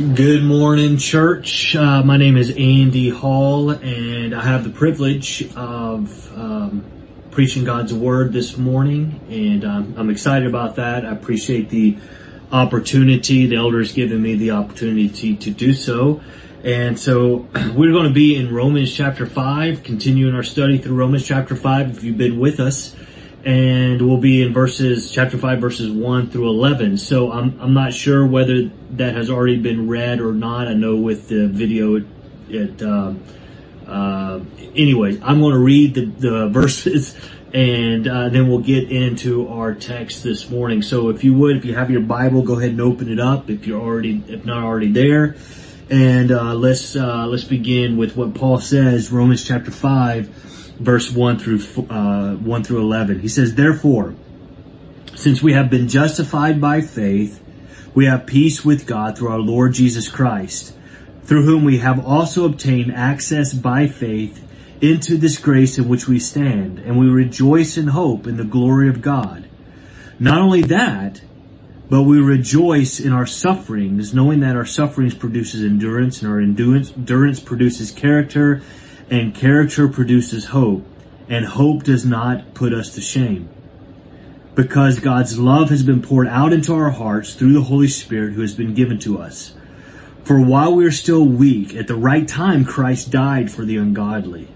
Good morning, church. Uh, my name is Andy Hall, and I have the privilege of um, preaching God's Word this morning, and um, I'm excited about that. I appreciate the opportunity. The elders given me the opportunity to do so. And so we're going to be in Romans chapter 5, continuing our study through Romans chapter 5 if you've been with us and we'll be in verses chapter 5 verses 1 through 11 so i'm i'm not sure whether that has already been read or not. I know with the video it, it uh, uh, anyway i'm going to read the, the verses and uh, then we'll get into our text this morning. So if you would if you have your bible go ahead and open it up if you're already if not already there. And uh, let's uh, let's begin with what paul says romans chapter 5 verse 1 through, uh, 1 through 11. He says, Therefore, since we have been justified by faith, we have peace with God through our Lord Jesus Christ, through whom we have also obtained access by faith into this grace in which we stand, and we rejoice in hope in the glory of God. Not only that, but we rejoice in our sufferings, knowing that our sufferings produces endurance, and our endurance, endurance produces character, and character produces hope, and hope does not put us to shame. Because God's love has been poured out into our hearts through the Holy Spirit who has been given to us. For while we are still weak, at the right time Christ died for the ungodly.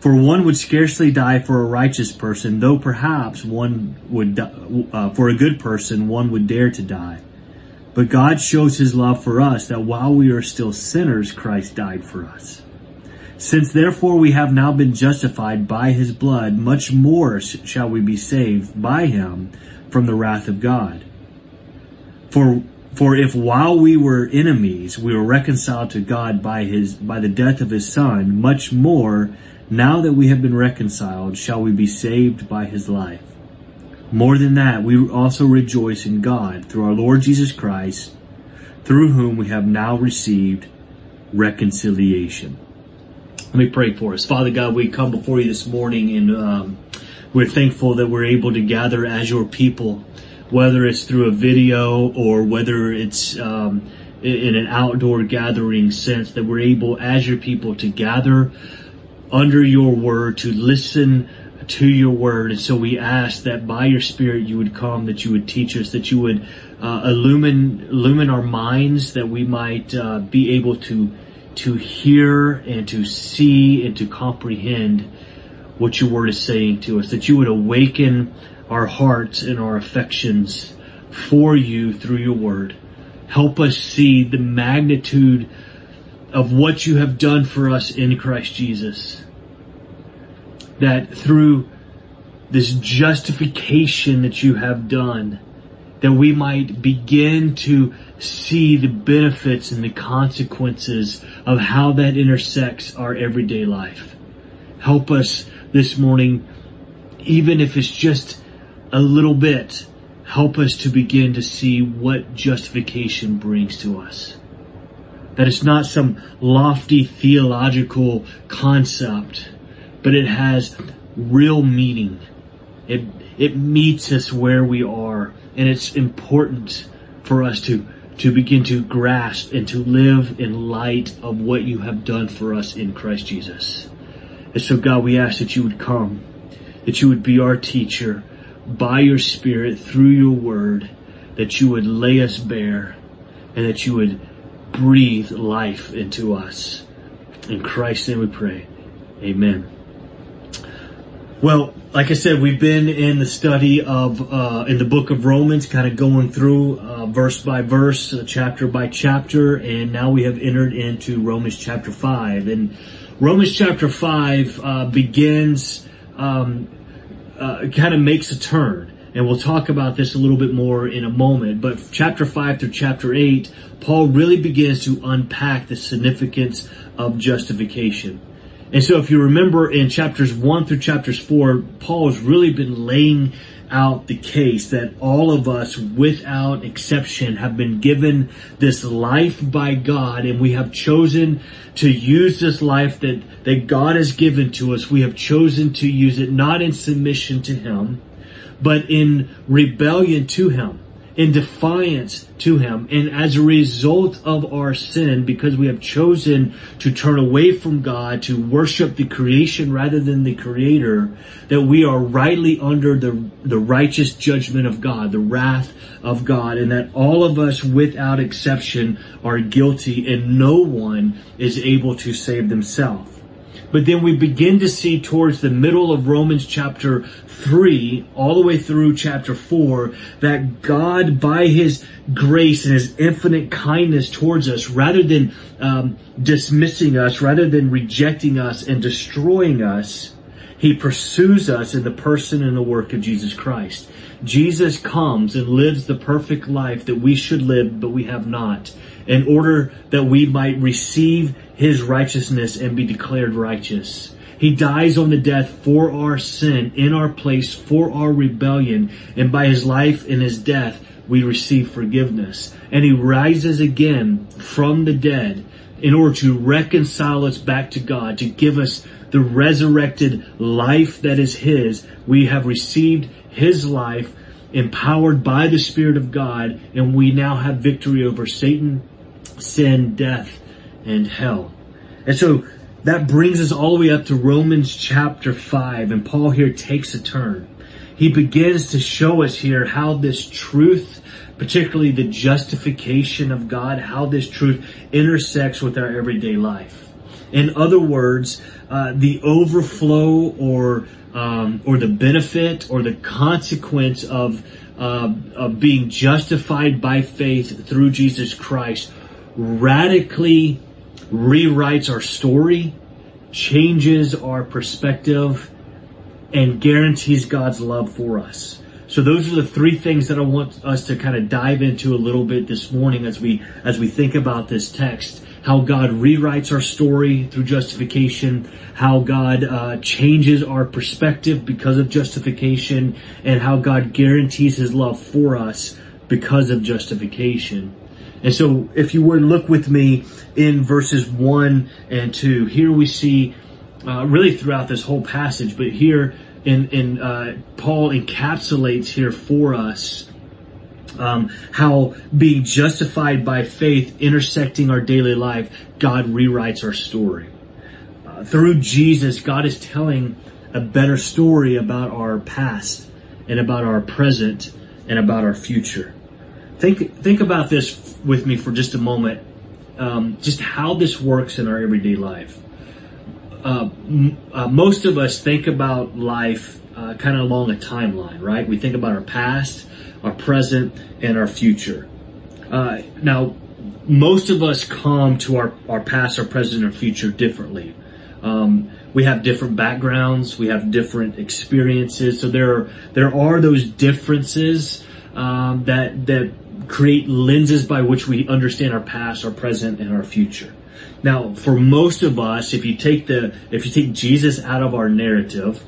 For one would scarcely die for a righteous person, though perhaps one would, uh, for a good person, one would dare to die. But God shows his love for us that while we are still sinners, Christ died for us. Since therefore we have now been justified by his blood, much more shall we be saved by him from the wrath of God. For, for if while we were enemies, we were reconciled to God by his, by the death of his son, much more, now that we have been reconciled, shall we be saved by his life. More than that, we also rejoice in God through our Lord Jesus Christ, through whom we have now received reconciliation. Let me pray for us. Father God, we come before you this morning and um, we're thankful that we're able to gather as your people, whether it's through a video or whether it's um, in an outdoor gathering sense, that we're able as your people to gather under your word, to listen to your word. And so we ask that by your spirit you would come, that you would teach us, that you would uh, illumine, illumine our minds, that we might uh, be able to to hear and to see and to comprehend what your word is saying to us, that you would awaken our hearts and our affections for you through your word. Help us see the magnitude of what you have done for us in Christ Jesus. That through this justification that you have done, that we might begin to see the benefits and the consequences of how that intersects our everyday life. Help us this morning, even if it's just a little bit, help us to begin to see what justification brings to us. That it's not some lofty theological concept, but it has real meaning. It, it meets us where we are and it's important for us to to begin to grasp and to live in light of what you have done for us in Christ Jesus. And so God, we ask that you would come, that you would be our teacher by your spirit through your word, that you would lay us bare and that you would breathe life into us. In Christ's name we pray. Amen. Well, like I said, we've been in the study of, uh, in the book of Romans, kind of going through, uh, verse by verse, uh, chapter by chapter, and now we have entered into Romans chapter 5. And Romans chapter 5, uh, begins, um, uh, kind of makes a turn. And we'll talk about this a little bit more in a moment. But chapter 5 through chapter 8, Paul really begins to unpack the significance of justification. And so if you remember in chapters one through chapters four, Paul has really been laying out the case that all of us without exception have been given this life by God and we have chosen to use this life that, that God has given to us. We have chosen to use it not in submission to Him, but in rebellion to Him. In defiance to Him. And as a result of our sin, because we have chosen to turn away from God, to worship the creation rather than the Creator, that we are rightly under the, the righteous judgment of God, the wrath of God, and that all of us without exception are guilty and no one is able to save themselves. But then we begin to see towards the middle of Romans chapter 3, all the way through chapter 4, that God, by His grace and His infinite kindness towards us, rather than um, dismissing us, rather than rejecting us and destroying us, He pursues us in the person and the work of Jesus Christ. Jesus comes and lives the perfect life that we should live, but we have not, in order that we might receive His righteousness and be declared righteous. He dies on the death for our sin, in our place, for our rebellion, and by His life and His death, we receive forgiveness. And He rises again from the dead in order to reconcile us back to God, to give us the resurrected life that is His. We have received His life, empowered by the Spirit of God, and we now have victory over Satan, sin, death, and hell. And so that brings us all the way up to Romans chapter 5, and Paul here takes a turn. He begins to show us here how this truth, particularly the justification of God, how this truth intersects with our everyday life. In other words, uh, the overflow or um, or the benefit or the consequence of uh, of being justified by faith through Jesus Christ radically rewrites our story, changes our perspective, and guarantees God's love for us. So those are the three things that I want us to kind of dive into a little bit this morning as we, as we think about this text. How God rewrites our story through justification, how God uh, changes our perspective because of justification, and how God guarantees His love for us because of justification. And so if you would look with me in verses 1 and 2, here we see, uh, really throughout this whole passage, but here in, in uh, Paul encapsulates here for us um, how being justified by faith intersecting our daily life, God rewrites our story. Uh, through Jesus, God is telling a better story about our past and about our present and about our future. Think think about this with me for just a moment. Um, just how this works in our everyday life. Uh, m- uh, most of us think about life uh, kind of along a timeline, right? We think about our past, our present, and our future. Uh, now, most of us come to our, our past, our present, or future differently. Um, we have different backgrounds, we have different experiences, so there are, there are those differences um, that that create lenses by which we understand our past, our present, and our future. Now, for most of us, if you take the, if you take Jesus out of our narrative,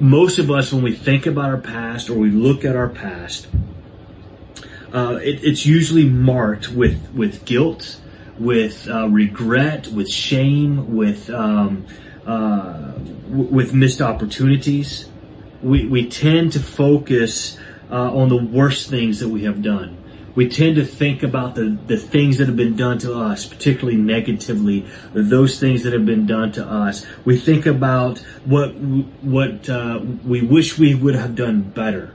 most of us, when we think about our past or we look at our past, uh, it, it's usually marked with, with guilt, with uh, regret, with shame, with, um, uh, w- with missed opportunities. We, we tend to focus uh, on the worst things that we have done. We tend to think about the, the things that have been done to us, particularly negatively, those things that have been done to us. We think about what what uh, we wish we would have done better.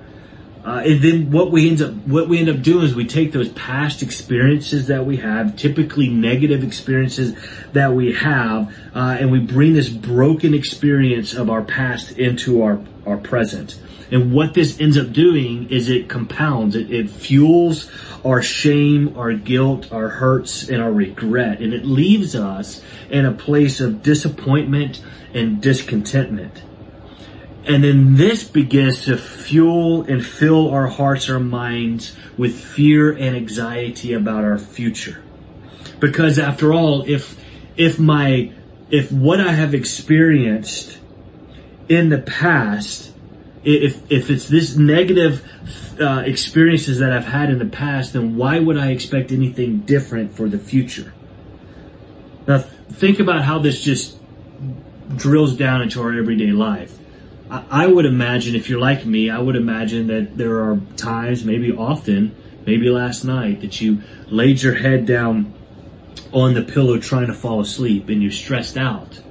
Uh, and then what we end up what we end up doing is we take those past experiences that we have, typically negative experiences that we have, uh, and we bring this broken experience of our past into our our present. And what this ends up doing is it compounds, it, it fuels our shame, our guilt, our hurts, and our regret. And it leaves us in a place of disappointment and discontentment. And then this begins to fuel and fill our hearts, our minds with fear and anxiety about our future. Because after all, if, if my, if what I have experienced in the past if if it's this negative uh, experiences that I've had in the past, then why would I expect anything different for the future? Now, think about how this just drills down into our everyday life. I would imagine if you're like me, I would imagine that there are times, maybe often, maybe last night, that you laid your head down on the pillow trying to fall asleep and you're stressed out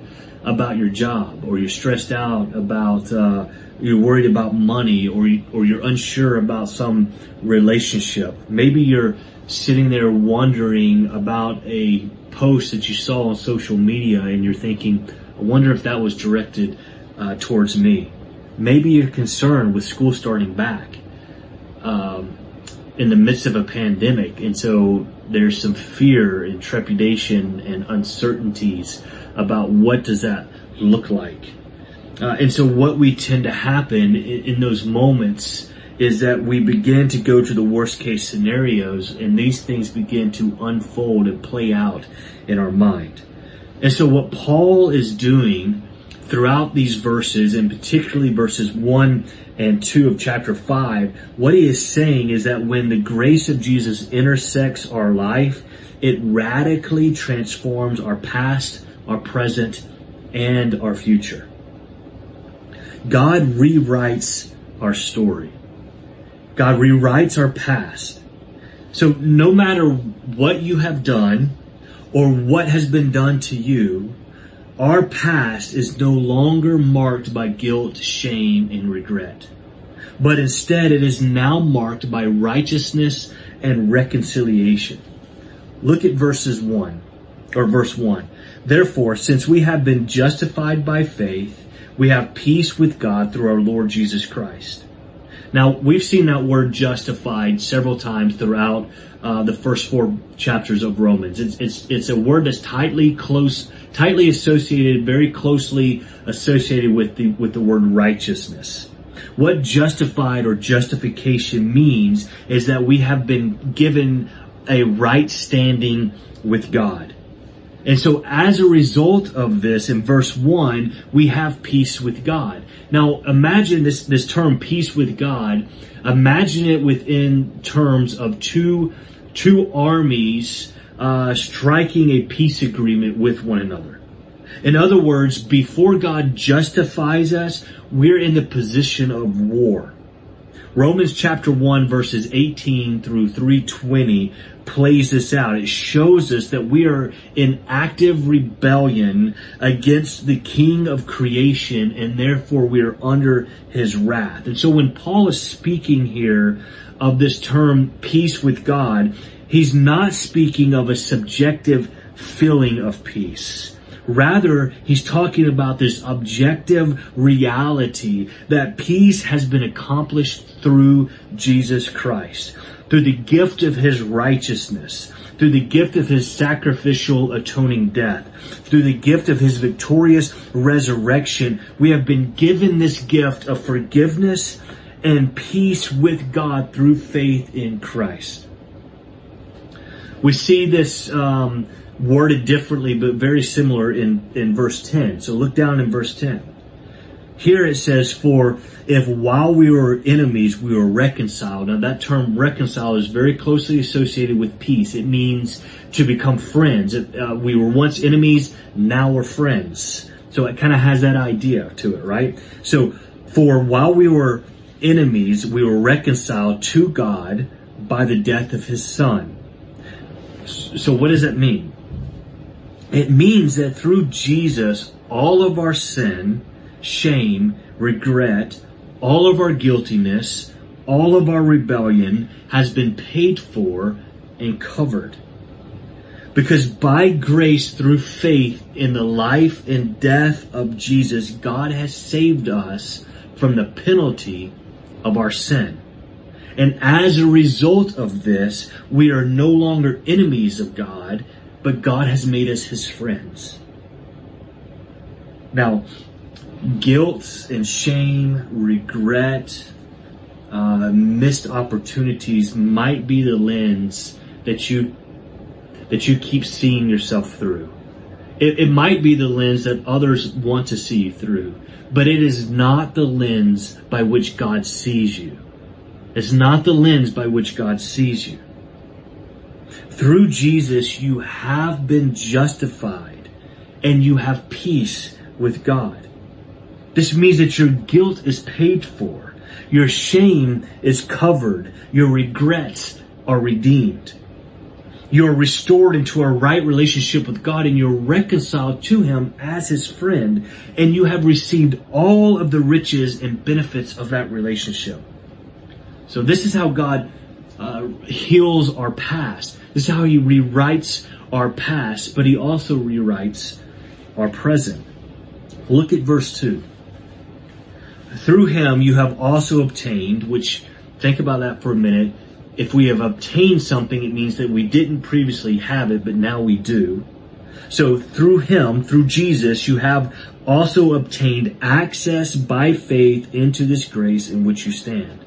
about your job or you're stressed out about, uh, you're worried about money or, you, or you're unsure about some relationship. Maybe you're sitting there wondering about a post that you saw on social media and you're thinking, I wonder if that was directed uh, towards me. Maybe you're concerned with school starting back um, in the midst of a pandemic, and so there's some fear and trepidation and uncertainties about what does that look like. Uh, and so what we tend to happen in, in those moments is that we begin to go to the worst case scenarios and these things begin to unfold and play out in our mind. And so what Paul is doing throughout these verses, and particularly verses 1 and 2 of chapter 5, what he is saying is that when the grace of Jesus intersects our life, it radically transforms our past, our present, and our future. God rewrites our story. God rewrites our past. So no matter what you have done or what has been done to you, our past is no longer marked by guilt, shame, and regret. But instead it is now marked by righteousness and reconciliation. Look at verses 1, or verse 1. Therefore, since we have been justified by faith, we have peace with God through our Lord Jesus Christ. Now, we've seen that word justified several times throughout uh, the first four chapters of Romans. It's, it's, it's a word that's tightly close, tightly associated, very closely associated with the, with the word righteousness. What justified or justification means is that we have been given a right standing with God. And so as a result of this, in verse 1, we have peace with God. Now imagine this, this term peace with God, imagine it within terms of two, two armies, uh, striking a peace agreement with one another. In other words, before God justifies us, we're in the position of war. Romans chapter 1 verses 18 through 320 plays this out. It shows us that we are in active rebellion against the King of creation and therefore we are under his wrath. And so when Paul is speaking here of this term peace with God, he's not speaking of a subjective feeling of peace. Rather, he's talking about this objective reality that peace has been accomplished through Jesus Christ, through the gift of his righteousness, through the gift of his sacrificial atoning death, through the gift of his victorious resurrection. We have been given this gift of forgiveness and peace with God through faith in Christ. We see this um, worded differently, but very similar in, in verse 10. So look down in verse 10. Here it says, for if while we were enemies, we were reconciled. Now that term reconcile is very closely associated with peace. It means to become friends. Uh, we were once enemies, now we're friends. So it kind of has that idea to it, right? So for while we were enemies, we were reconciled to God by the death of his son. So what does that mean? It means that through Jesus, all of our sin, shame, regret, all of our guiltiness, all of our rebellion has been paid for and covered. Because by grace through faith in the life and death of Jesus, God has saved us from the penalty of our sin. And as a result of this, we are no longer enemies of God, but God has made us his friends. Now, guilt and shame, regret, uh, missed opportunities might be the lens that you that you keep seeing yourself through. It, it might be the lens that others want to see you through, but it is not the lens by which God sees you. It's not the lens by which God sees you. Through Jesus, you have been justified and you have peace with God. This means that your guilt is paid for. Your shame is covered. Your regrets are redeemed. You're restored into a right relationship with God and you're reconciled to Him as His friend and you have received all of the riches and benefits of that relationship. So this is how God uh, heals our past. This is how He rewrites our past, but He also rewrites our present. Look at verse 2. Through Him you have also obtained, which, think about that for a minute. If we have obtained something, it means that we didn't previously have it, but now we do. So through Him, through Jesus, you have also obtained access by faith into this grace in which you stand.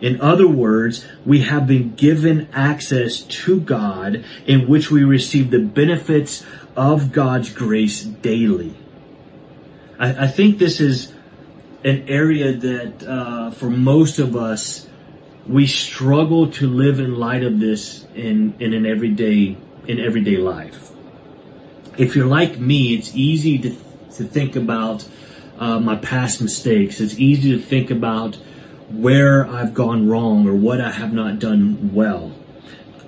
In other words, we have been given access to God in which we receive the benefits of God's grace daily. I, I think this is an area that uh, for most of us we struggle to live in light of this in in an everyday in everyday life. If you're like me, it's easy to to think about uh, my past mistakes. It's easy to think about where I've gone wrong or what I have not done well.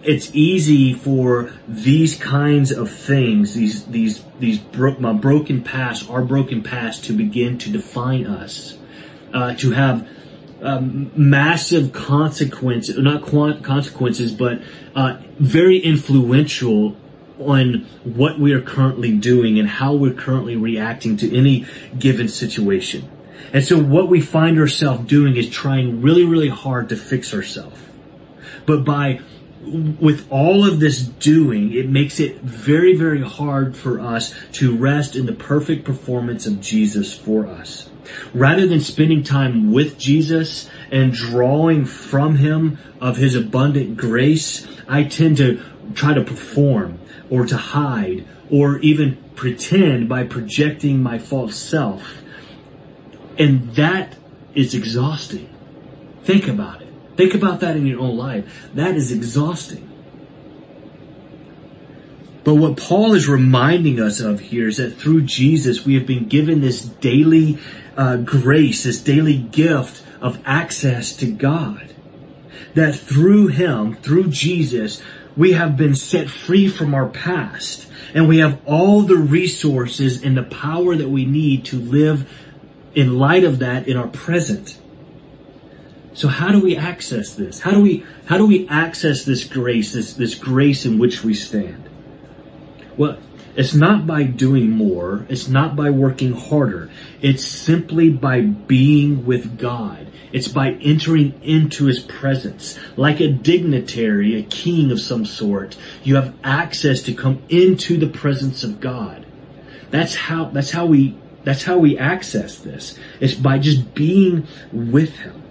It's easy for these kinds of things, these these these bro- my broken past, our broken past, to begin to define us, uh, to have um, massive consequences, not quant- consequences, but uh, very influential on what we are currently doing and how we're currently reacting to any given situation. And so what we find ourselves doing is trying really, really hard to fix ourselves. But by with all of this doing, it makes it very, very hard for us to rest in the perfect performance of Jesus for us. Rather than spending time with Jesus and drawing from Him of His abundant grace, I tend to try to perform or to hide or even pretend by projecting my false self. And that is exhausting. Think about it. Think about that in your own life. That is exhausting. But what Paul is reminding us of here is that through Jesus we have been given this daily uh, grace, this daily gift of access to God. That through Him, through Jesus, we have been set free from our past and we have all the resources and the power that we need to live in light of that in our present. So how do we access this? How do we, how do we access this grace, this, this grace in which we stand? Well, it's not by doing more. It's not by working harder. It's simply by being with God. It's by entering into His presence. Like a dignitary, a king of some sort, you have access to come into the presence of God. That's how, that's how we, that's how we access this. It's by just being with Him.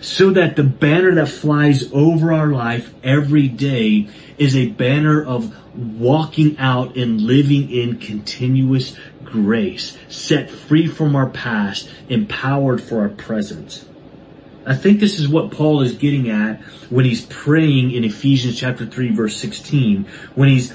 So that the banner that flies over our life every day is a banner of walking out and living in continuous grace, set free from our past, empowered for our present. I think this is what Paul is getting at when he's praying in Ephesians chapter 3 verse 16. When he's,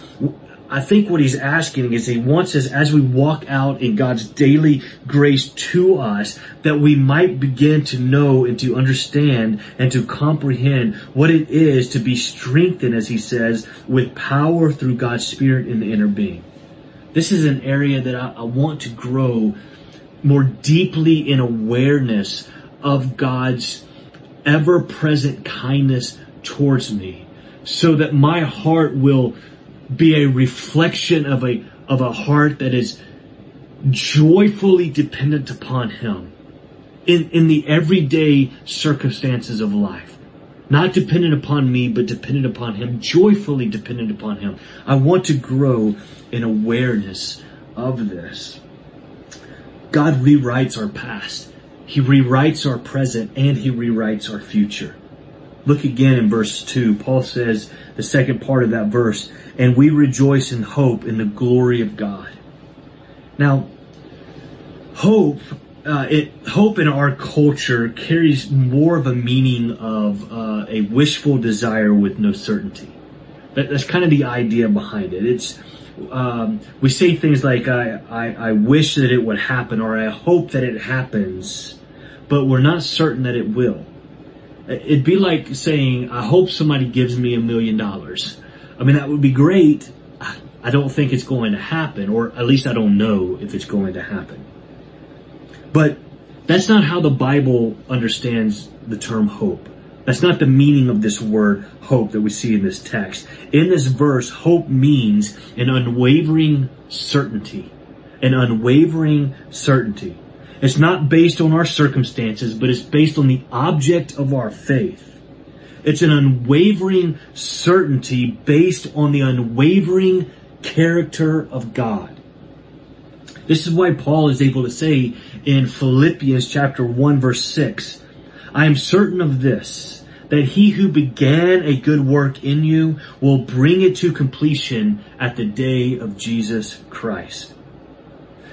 I think what he's asking is he wants us as we walk out in God's daily grace to us that we might begin to know and to understand and to comprehend what it is to be strengthened, as he says, with power through God's Spirit in the inner being. This is an area that I, I want to grow more deeply in awareness of God's ever present kindness towards me so that my heart will be a reflection of a, of a heart that is joyfully dependent upon Him in, in the everyday circumstances of life. Not dependent upon me, but dependent upon Him, joyfully dependent upon Him. I want to grow in awareness of this. God rewrites our past. He rewrites our present and He rewrites our future. Look again in verse 2. Paul says, the second part of that verse, and we rejoice in hope in the glory of God. Now, hope, uh, it, hope in our culture carries more of a meaning of uh, a wishful desire with no certainty. That, that's kind of the idea behind it. It's, um, we say things like, I, I, I wish that it would happen or I hope that it happens, but we're not certain that it will. It'd be like saying, I hope somebody gives me a million dollars. I mean, that would be great. I don't think it's going to happen, or at least I don't know if it's going to happen. But that's not how the Bible understands the term hope. That's not the meaning of this word hope that we see in this text. In this verse, hope means an unwavering certainty. An unwavering certainty. It's not based on our circumstances, but it's based on the object of our faith. It's an unwavering certainty based on the unwavering character of God. This is why Paul is able to say in Philippians chapter 1 verse 6, I am certain of this, that he who began a good work in you will bring it to completion at the day of Jesus Christ.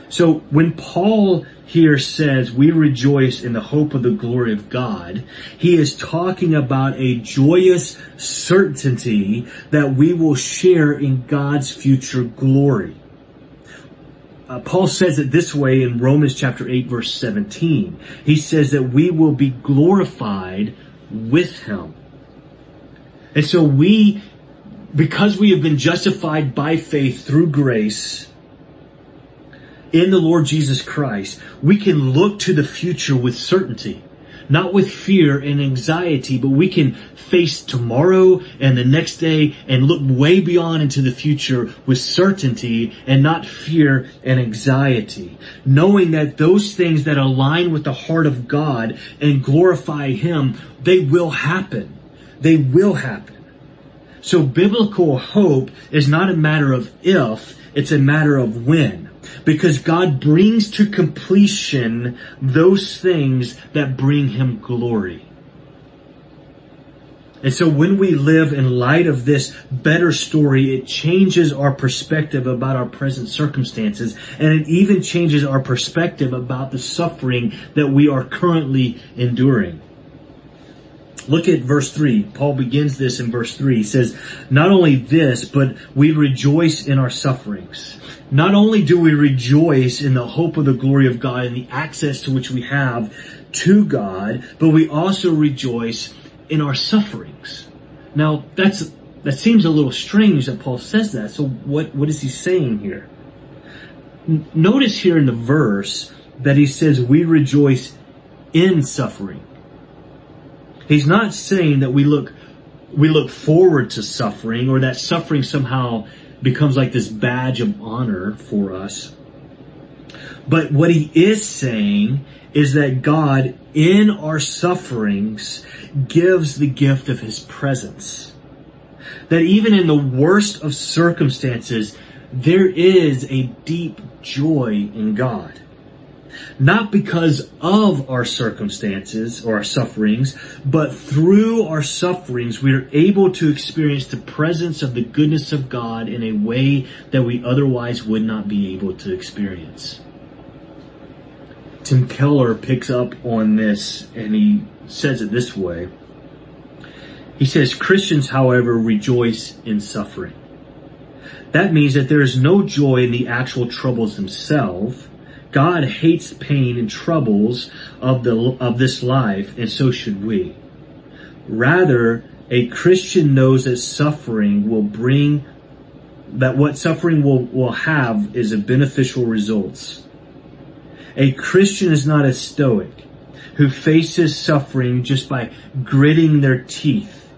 So when Paul here says we rejoice in the hope of the glory of God, he is talking about a joyous certainty that we will share in God's future glory. Uh, Paul says it this way in Romans chapter 8 verse 17. He says that we will be glorified with him. And so we, because we have been justified by faith through grace, in the Lord Jesus Christ, we can look to the future with certainty. Not with fear and anxiety, but we can face tomorrow and the next day and look way beyond into the future with certainty and not fear and anxiety. Knowing that those things that align with the heart of God and glorify Him, they will happen. They will happen. So biblical hope is not a matter of if, it's a matter of when because God brings to completion those things that bring Him glory. And so when we live in light of this better story, it changes our perspective about our present circumstances and it even changes our perspective about the suffering that we are currently enduring. Look at verse 3. Paul begins this in verse 3. He says, not only this, but we rejoice in our sufferings not only do we rejoice in the hope of the glory of God and the access to which we have to God, but we also rejoice in our sufferings. Now, that's, that seems a little strange that Paul says that. So what, what is he saying here? Notice here in the verse that he says we rejoice in suffering. He's not saying that we look, we look forward to suffering or that suffering somehow becomes like this badge of honor for us. But what he is saying is that God in our sufferings gives the gift of his presence. That even in the worst of circumstances, there is a deep joy in God not because of our circumstances or our sufferings, but through our sufferings, we are able to experience the presence of the goodness of God in a way that we otherwise would not be able to experience. Tim Keller picks up on this and he says it this way. He says, Christians, however, rejoice in suffering. That means that there is no joy in the actual troubles themselves, God hates pain and troubles of the, of this life, and so should we. Rather, a Christian knows that suffering will bring, that what suffering will, will have is a beneficial results. A Christian is not a stoic who faces suffering just by gritting their teeth.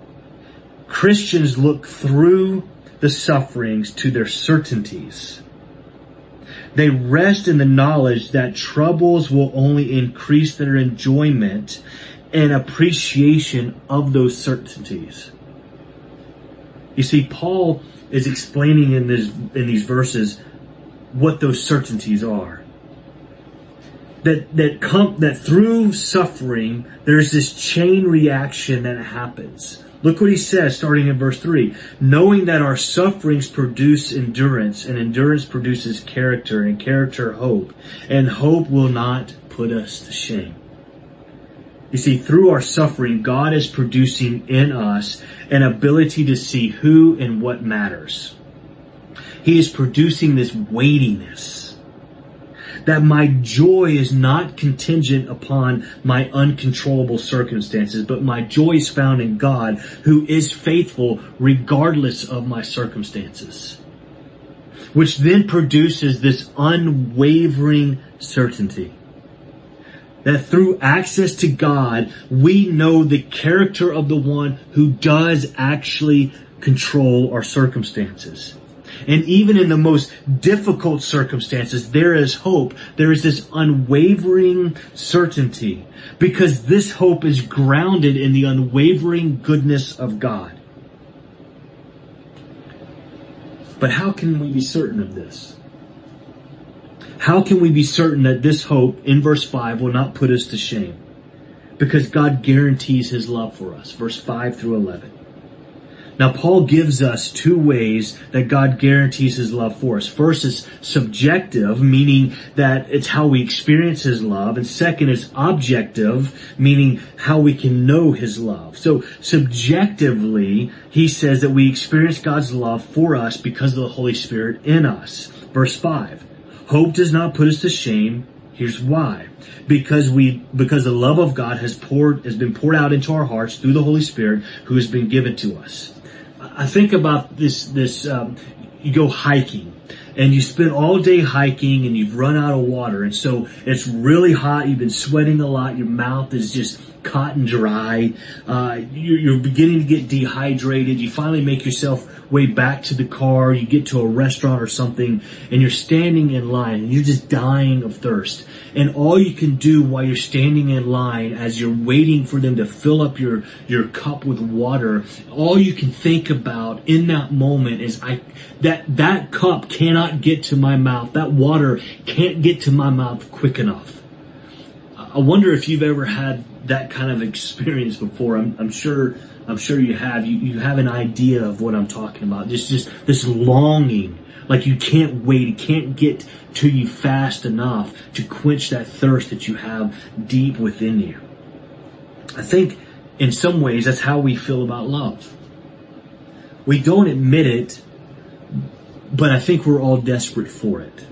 Christians look through the sufferings to their certainties. They rest in the knowledge that troubles will only increase their enjoyment and appreciation of those certainties. You see, Paul is explaining in this, in these verses what those certainties are. That, that come, that through suffering, there's this chain reaction that happens. Look what he says starting in verse 3. Knowing that our sufferings produce endurance, and endurance produces character, and character hope, and hope will not put us to shame. You see, through our suffering, God is producing in us an ability to see who and what matters. He is producing this weightiness. That my joy is not contingent upon my uncontrollable circumstances, but my joy is found in God who is faithful regardless of my circumstances. Which then produces this unwavering certainty that through access to God, we know the character of the one who does actually control our circumstances. And even in the most difficult circumstances, there is hope. There is this unwavering certainty because this hope is grounded in the unwavering goodness of God. But how can we be certain of this? How can we be certain that this hope in verse 5 will not put us to shame? Because God guarantees his love for us. Verse 5 through 11. Now Paul gives us two ways that God guarantees his love for us. First is subjective, meaning that it's how we experience his love. And second is objective, meaning how we can know his love. So subjectively, he says that we experience God's love for us because of the Holy Spirit in us. Verse 5. Hope does not put us to shame. Here's why. Because we, because the love of God has poured, has been poured out into our hearts through the Holy Spirit who has been given to us. I think about this, this, um, you go hiking and you spend all day hiking and you've run out of water and so it's really hot, you've been sweating a lot, your mouth is just cotton dry, uh, you're, you're beginning to get dehydrated, you finally make yourself way back to the car, you get to a restaurant or something, and you're standing in line and you're just dying of thirst. And all you can do while you're standing in line as you're waiting for them to fill up your, your cup with water, all you can think about in that moment is I, that, that cup cannot get to my mouth. That water can't get to my mouth quick enough. I wonder if you've ever had that kind of experience before. I'm, I'm sure I'm sure you have. You, you have an idea of what I'm talking about. Just, just this longing. Like you can't wait. It can't get to you fast enough to quench that thirst that you have deep within you. I think in some ways that's how we feel about love. We don't admit it, but I think we're all desperate for it.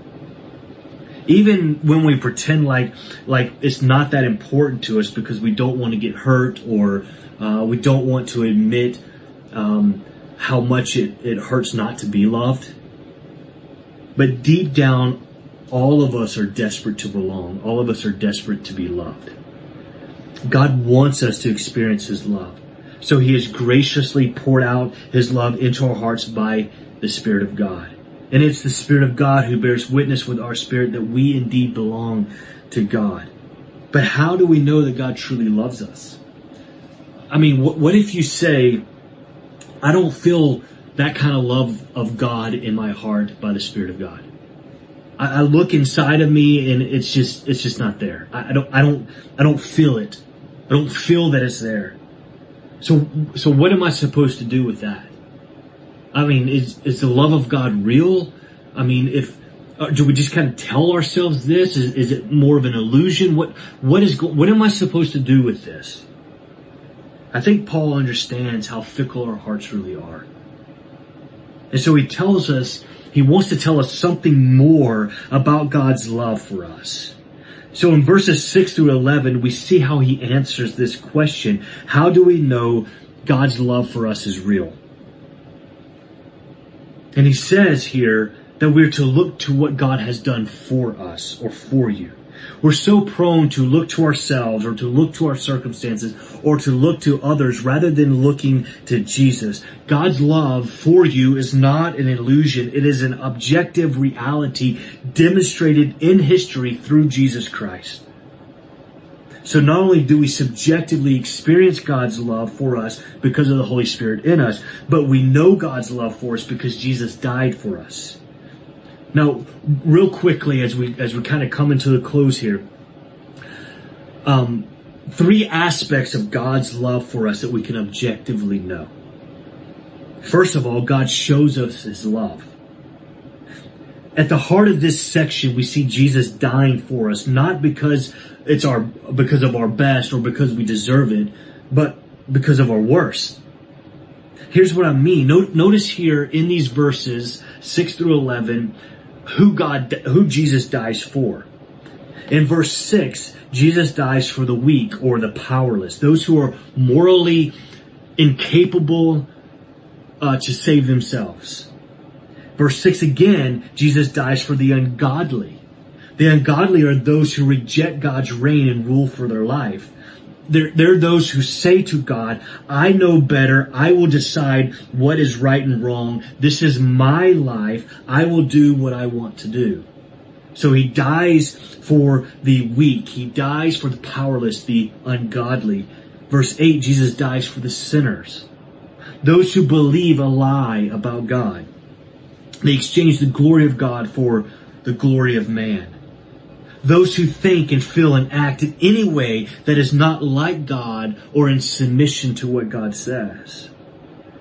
Even when we pretend like, like it's not that important to us because we don't want to get hurt or uh, we don't want to admit um, how much it, it hurts not to be loved. But deep down, all of us are desperate to belong. All of us are desperate to be loved. God wants us to experience His love. So He has graciously poured out His love into our hearts by the Spirit of God. And it's the Spirit of God who bears witness with our spirit that we indeed belong to God. But how do we know that God truly loves us? I mean, what, what if you say, I don't feel that kind of love of God in my heart by the Spirit of God. I, I look inside of me and it's just, it's just not there. I, I don't, I don't, I don't feel it. I don't feel that it's there. So, so what am I supposed to do with that? I mean, is, is the love of God real? I mean, if, uh, do we just kind of tell ourselves this? Is, is it more of an illusion? What, what is, what am I supposed to do with this? I think Paul understands how fickle our hearts really are. And so he tells us, he wants to tell us something more about God's love for us. So in verses 6 through 11, we see how he answers this question. How do we know God's love for us is real? And he says here that we're to look to what God has done for us or for you. We're so prone to look to ourselves or to look to our circumstances or to look to others rather than looking to Jesus. God's love for you is not an illusion. It is an objective reality demonstrated in history through Jesus Christ. So not only do we subjectively experience God's love for us because of the Holy Spirit in us, but we know God's love for us because Jesus died for us. Now, real quickly, as we as we kind of come into the close here, um, three aspects of God's love for us that we can objectively know. First of all, God shows us His love. At the heart of this section, we see Jesus dying for us, not because it's our, because of our best or because we deserve it, but because of our worst. Here's what I mean. Notice here in these verses, 6 through 11, who God, who Jesus dies for. In verse 6, Jesus dies for the weak or the powerless, those who are morally incapable uh, to save themselves. Verse 6 again, Jesus dies for the ungodly. The ungodly are those who reject God's reign and rule for their life. They're, they're those who say to God, I know better. I will decide what is right and wrong. This is my life. I will do what I want to do. So he dies for the weak. He dies for the powerless, the ungodly. Verse 8, Jesus dies for the sinners. Those who believe a lie about God. They exchange the glory of God for the glory of man. Those who think and feel and act in any way that is not like God or in submission to what God says.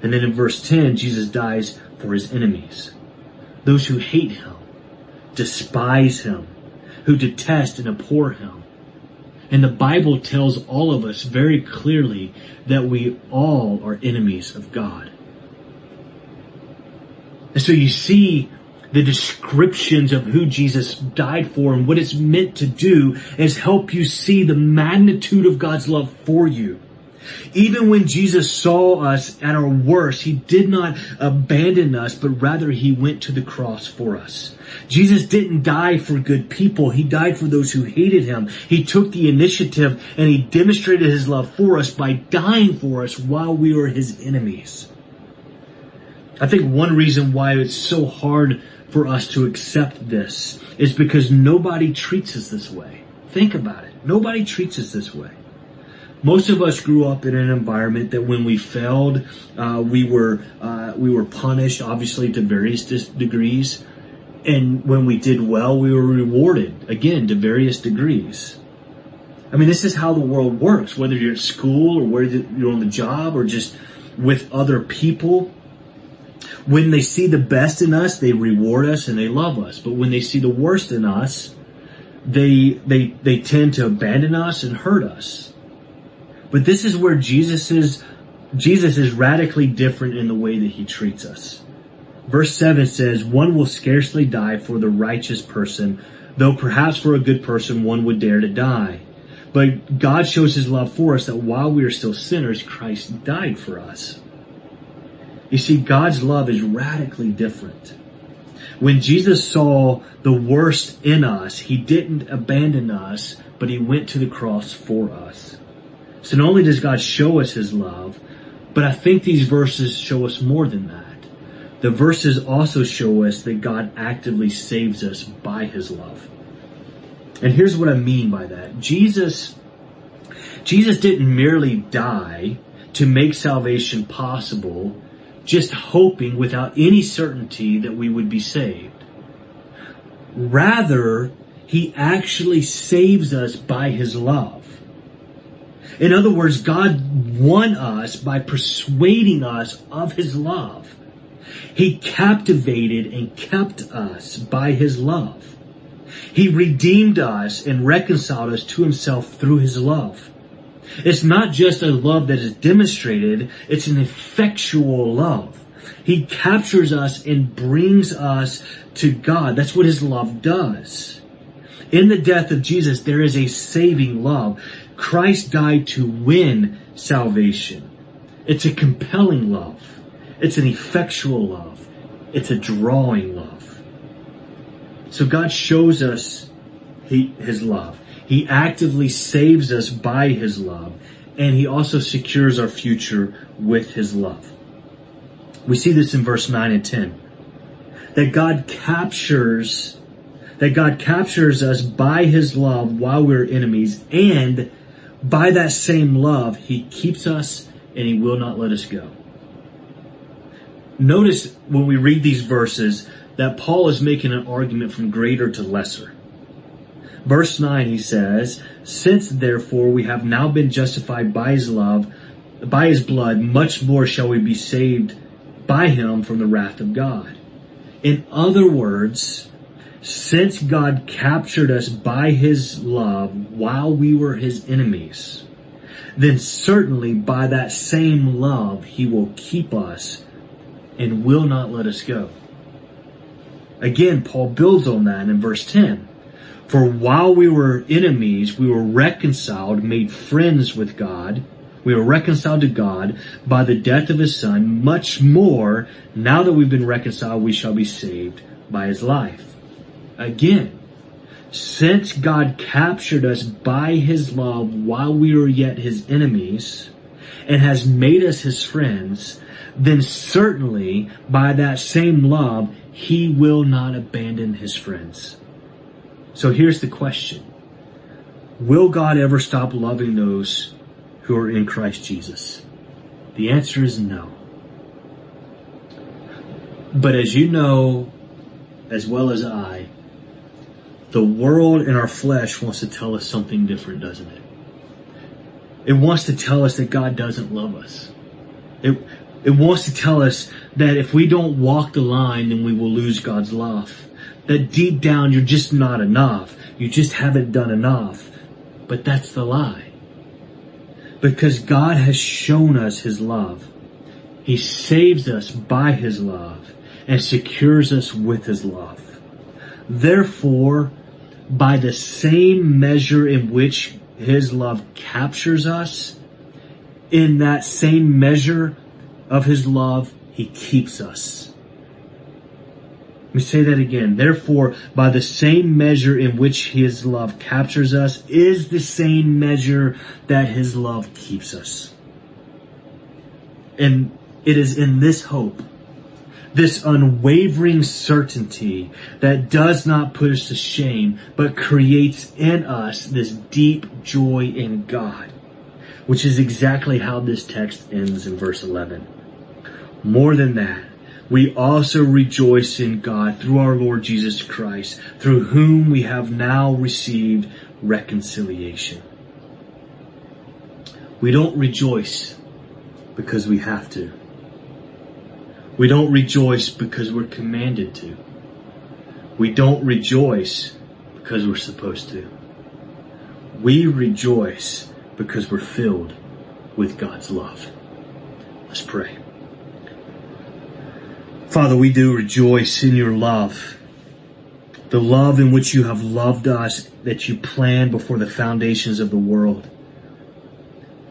And then in verse 10, Jesus dies for his enemies. Those who hate him, despise him, who detest and abhor him. And the Bible tells all of us very clearly that we all are enemies of God. And so you see the descriptions of who Jesus died for and what it's meant to do is help you see the magnitude of God's love for you. Even when Jesus saw us at our worst, He did not abandon us, but rather He went to the cross for us. Jesus didn't die for good people. He died for those who hated Him. He took the initiative and He demonstrated His love for us by dying for us while we were His enemies. I think one reason why it's so hard for us to accept this is because nobody treats us this way. Think about it. Nobody treats us this way. Most of us grew up in an environment that when we failed, uh, we were uh, we were punished, obviously to various dis- degrees, and when we did well, we were rewarded again to various degrees. I mean, this is how the world works. Whether you're at school or whether you're on the job or just with other people, when they see the best in us, they reward us and they love us. But when they see the worst in us, they they they tend to abandon us and hurt us. But this is where Jesus is, Jesus is radically different in the way that he treats us. Verse 7 says, one will scarcely die for the righteous person, though perhaps for a good person one would dare to die. But God shows his love for us that while we are still sinners, Christ died for us. You see, God's love is radically different. When Jesus saw the worst in us, he didn't abandon us, but he went to the cross for us. So not only does God show us His love, but I think these verses show us more than that. The verses also show us that God actively saves us by His love. And here's what I mean by that. Jesus, Jesus didn't merely die to make salvation possible, just hoping without any certainty that we would be saved. Rather, He actually saves us by His love. In other words, God won us by persuading us of His love. He captivated and kept us by His love. He redeemed us and reconciled us to Himself through His love. It's not just a love that is demonstrated, it's an effectual love. He captures us and brings us to God. That's what His love does. In the death of Jesus, there is a saving love. Christ died to win salvation. It's a compelling love. It's an effectual love. It's a drawing love. So God shows us His love. He actively saves us by His love, and He also secures our future with His love. We see this in verse 9 and 10. That God captures, that God captures us by His love while we're enemies, and by that same love, He keeps us and He will not let us go. Notice when we read these verses that Paul is making an argument from greater to lesser. Verse 9 he says, Since therefore we have now been justified by his love, by his blood, much more shall we be saved by him from the wrath of God. In other words, since God captured us by his love while we were his enemies, then certainly by that same love he will keep us and will not let us go. Again, Paul builds on that in verse 10. For while we were enemies, we were reconciled, made friends with God. We were reconciled to God by the death of his son. Much more, now that we've been reconciled, we shall be saved by his life. Again, since God captured us by his love while we were yet his enemies and has made us his friends, then certainly by that same love, he will not abandon his friends. So here's the question. Will God ever stop loving those who are in Christ Jesus? The answer is no. But as you know, as well as I, the world and our flesh wants to tell us something different, doesn't it? It wants to tell us that God doesn't love us. It, it wants to tell us that if we don't walk the line, then we will lose God's love. That deep down you're just not enough. You just haven't done enough. But that's the lie. Because God has shown us His love. He saves us by His love and secures us with His love. Therefore, by the same measure in which His love captures us, in that same measure of His love, He keeps us. Me say that again. Therefore, by the same measure in which His love captures us is the same measure that His love keeps us. And it is in this hope, this unwavering certainty that does not put us to shame, but creates in us this deep joy in God, which is exactly how this text ends in verse 11. More than that, we also rejoice in God through our Lord Jesus Christ, through whom we have now received reconciliation. We don't rejoice because we have to. We don't rejoice because we're commanded to. We don't rejoice because we're supposed to. We rejoice because we're filled with God's love. Let's pray. Father, we do rejoice in your love. The love in which you have loved us, that you planned before the foundations of the world.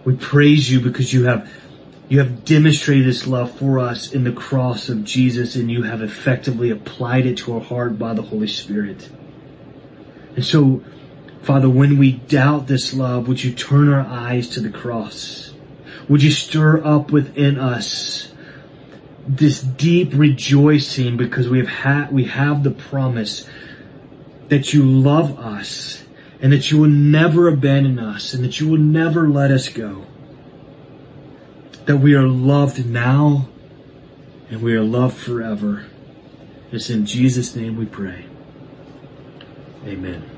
We praise you because you have, you have demonstrated this love for us in the cross of Jesus and you have effectively applied it to our heart by the Holy Spirit. And so, Father, when we doubt this love, would you turn our eyes to the cross? Would you stir up within us this deep rejoicing because we have had, we have the promise that you love us and that you will never abandon us and that you will never let us go. That we are loved now and we are loved forever. It's in Jesus' name we pray. Amen.